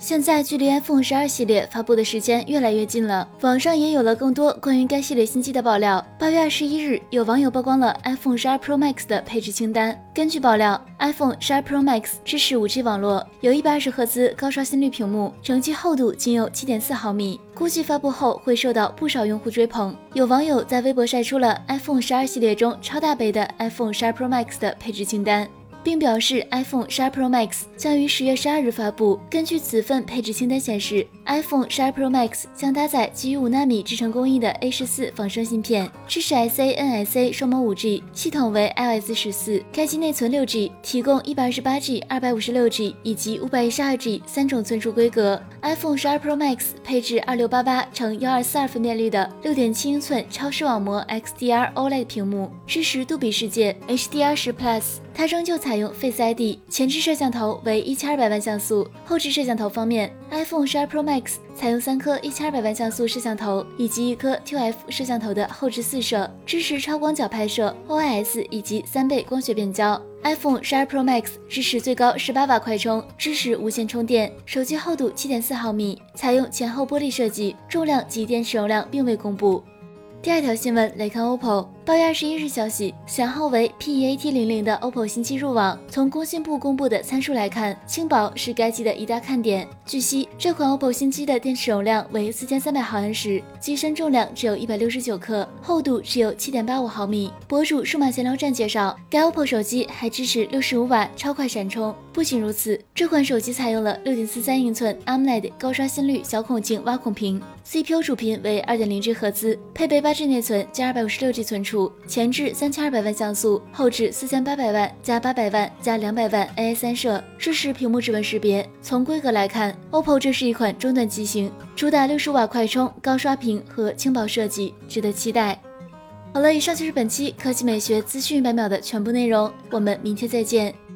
现在距离 iPhone 十二系列发布的时间越来越近了，网上也有了更多关于该系列新机的爆料。八月二十一日，有网友曝光了 iPhone 十二 Pro Max 的配置清单。根据爆料，iPhone 十二 Pro Max 支持 5G 网络，有一百二十赫兹高刷新率屏幕，整机厚度仅有七点四毫米，估计发布后会受到不少用户追捧。有网友在微博晒出了 iPhone 十二系列中超大杯的 iPhone 十二 Pro Max 的配置清单。并表示 iPhone 12 Pro Max 将于十月十二日发布。根据此份配置清单显示，iPhone 12 Pro Max 将搭载基于五纳米制程工艺的 A 十四仿生芯片，支持 SA、NSA 双模 5G，系统为 iOS 十四。该机内存六 G，提供一百二十八 G、二百五十六 G 以及五百一十二 G 三种存储规格。iPhone 12 Pro Max 配置二六八八乘幺二四二分辨率的六点七英寸超视网膜 XDR OLED 屏幕，支持杜比世界 HDR 十 Plus。它仍旧采采用 Face ID，前置摄像头为一千二百万像素。后置摄像头方面，iPhone 12 Pro Max 采用三颗一千二百万像素摄像头以及一颗 TF 摄像头的后置四摄，支持超广角拍摄、OIS 以及三倍光学变焦。iPhone 12 Pro Max 支持最高十八瓦快充，支持无线充电。手机厚度七点四毫米，采用前后玻璃设计，重量及电池容量并未公布。第二条新闻来看，OPPO。八月二十一日消息，型号为 P-E-A-T 零零的 OPPO 新机入网。从工信部公布的参数来看，轻薄是该机的一大看点。据悉，这款 OPPO 新机的电池容量为四千三百毫安时，机身重量只有一百六十九克，厚度只有七点八五毫米。博主数码闲聊站介绍，该 OPPO 手机还支持六十五瓦超快闪充。不仅如此，这款手机采用了六点四三英寸 AMOLED 高刷新率小孔径挖孔屏，CPU 主频为二点零 G 赫兹，配备八 G 内存加二百五十六 G 存储。前置三千二百万像素，后置四千八百万加八百万加两百万 AI 三摄，支持屏幕指纹识别。从规格来看，OPPO 这是一款中端机型，主打六十瓦快充、高刷屏和轻薄设计，值得期待。好了，以上就是本期科技美学资讯百秒的全部内容，我们明天再见。